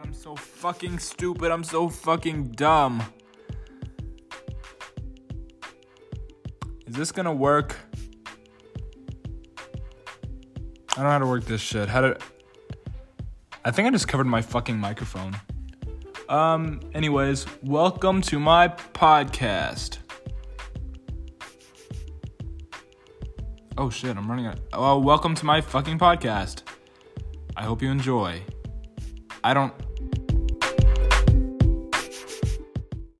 god, I'm so fucking stupid. I'm so fucking dumb. Is this gonna work? I don't know how to work this shit. How to. I think I just covered my fucking microphone. Um, anyways, welcome to my podcast. Oh shit, I'm running out. Oh, welcome to my fucking podcast. I hope you enjoy. I don't